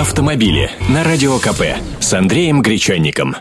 автомобили на Радио КП с Андреем Гречанником.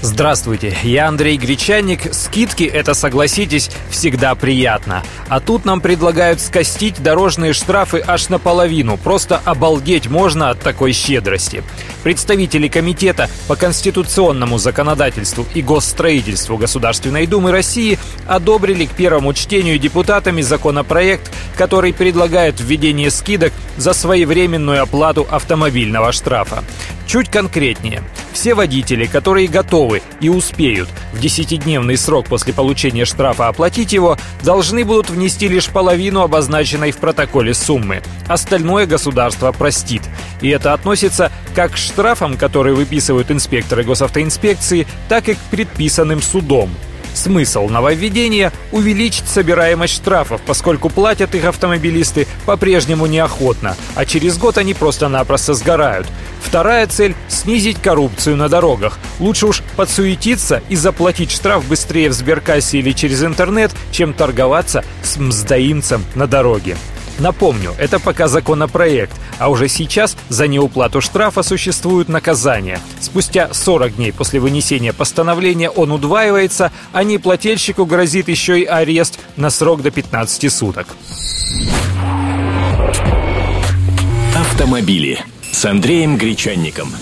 Здравствуйте, я Андрей Гречанник. Скидки, это, согласитесь, всегда приятно. А тут нам предлагают скостить дорожные штрафы аж наполовину. Просто обалдеть можно от такой щедрости. Представители Комитета по конституционному законодательству и госстроительству Государственной Думы России одобрили к первому чтению депутатами законопроект, который предлагает введение скидок за своевременную оплату автомобильного штрафа. Чуть конкретнее. Все водители, которые готовы и успеют в 10-дневный срок после получения штрафа оплатить его, должны будут внести лишь половину обозначенной в протоколе суммы. Остальное государство простит. И это относится как к штрафам, которые выписывают инспекторы госавтоинспекции, так и к предписанным судом. Смысл нововведения – увеличить собираемость штрафов, поскольку платят их автомобилисты по-прежнему неохотно, а через год они просто-напросто сгорают. Вторая цель – снизить коррупцию на дорогах. Лучше уж подсуетиться и заплатить штраф быстрее в сберкассе или через интернет, чем торговаться с мздоимцем на дороге. Напомню, это пока законопроект, а уже сейчас за неуплату штрафа существуют наказания. Спустя 40 дней после вынесения постановления он удваивается, а неплательщику грозит еще и арест на срок до 15 суток. Автомобили с Андреем Гречанником.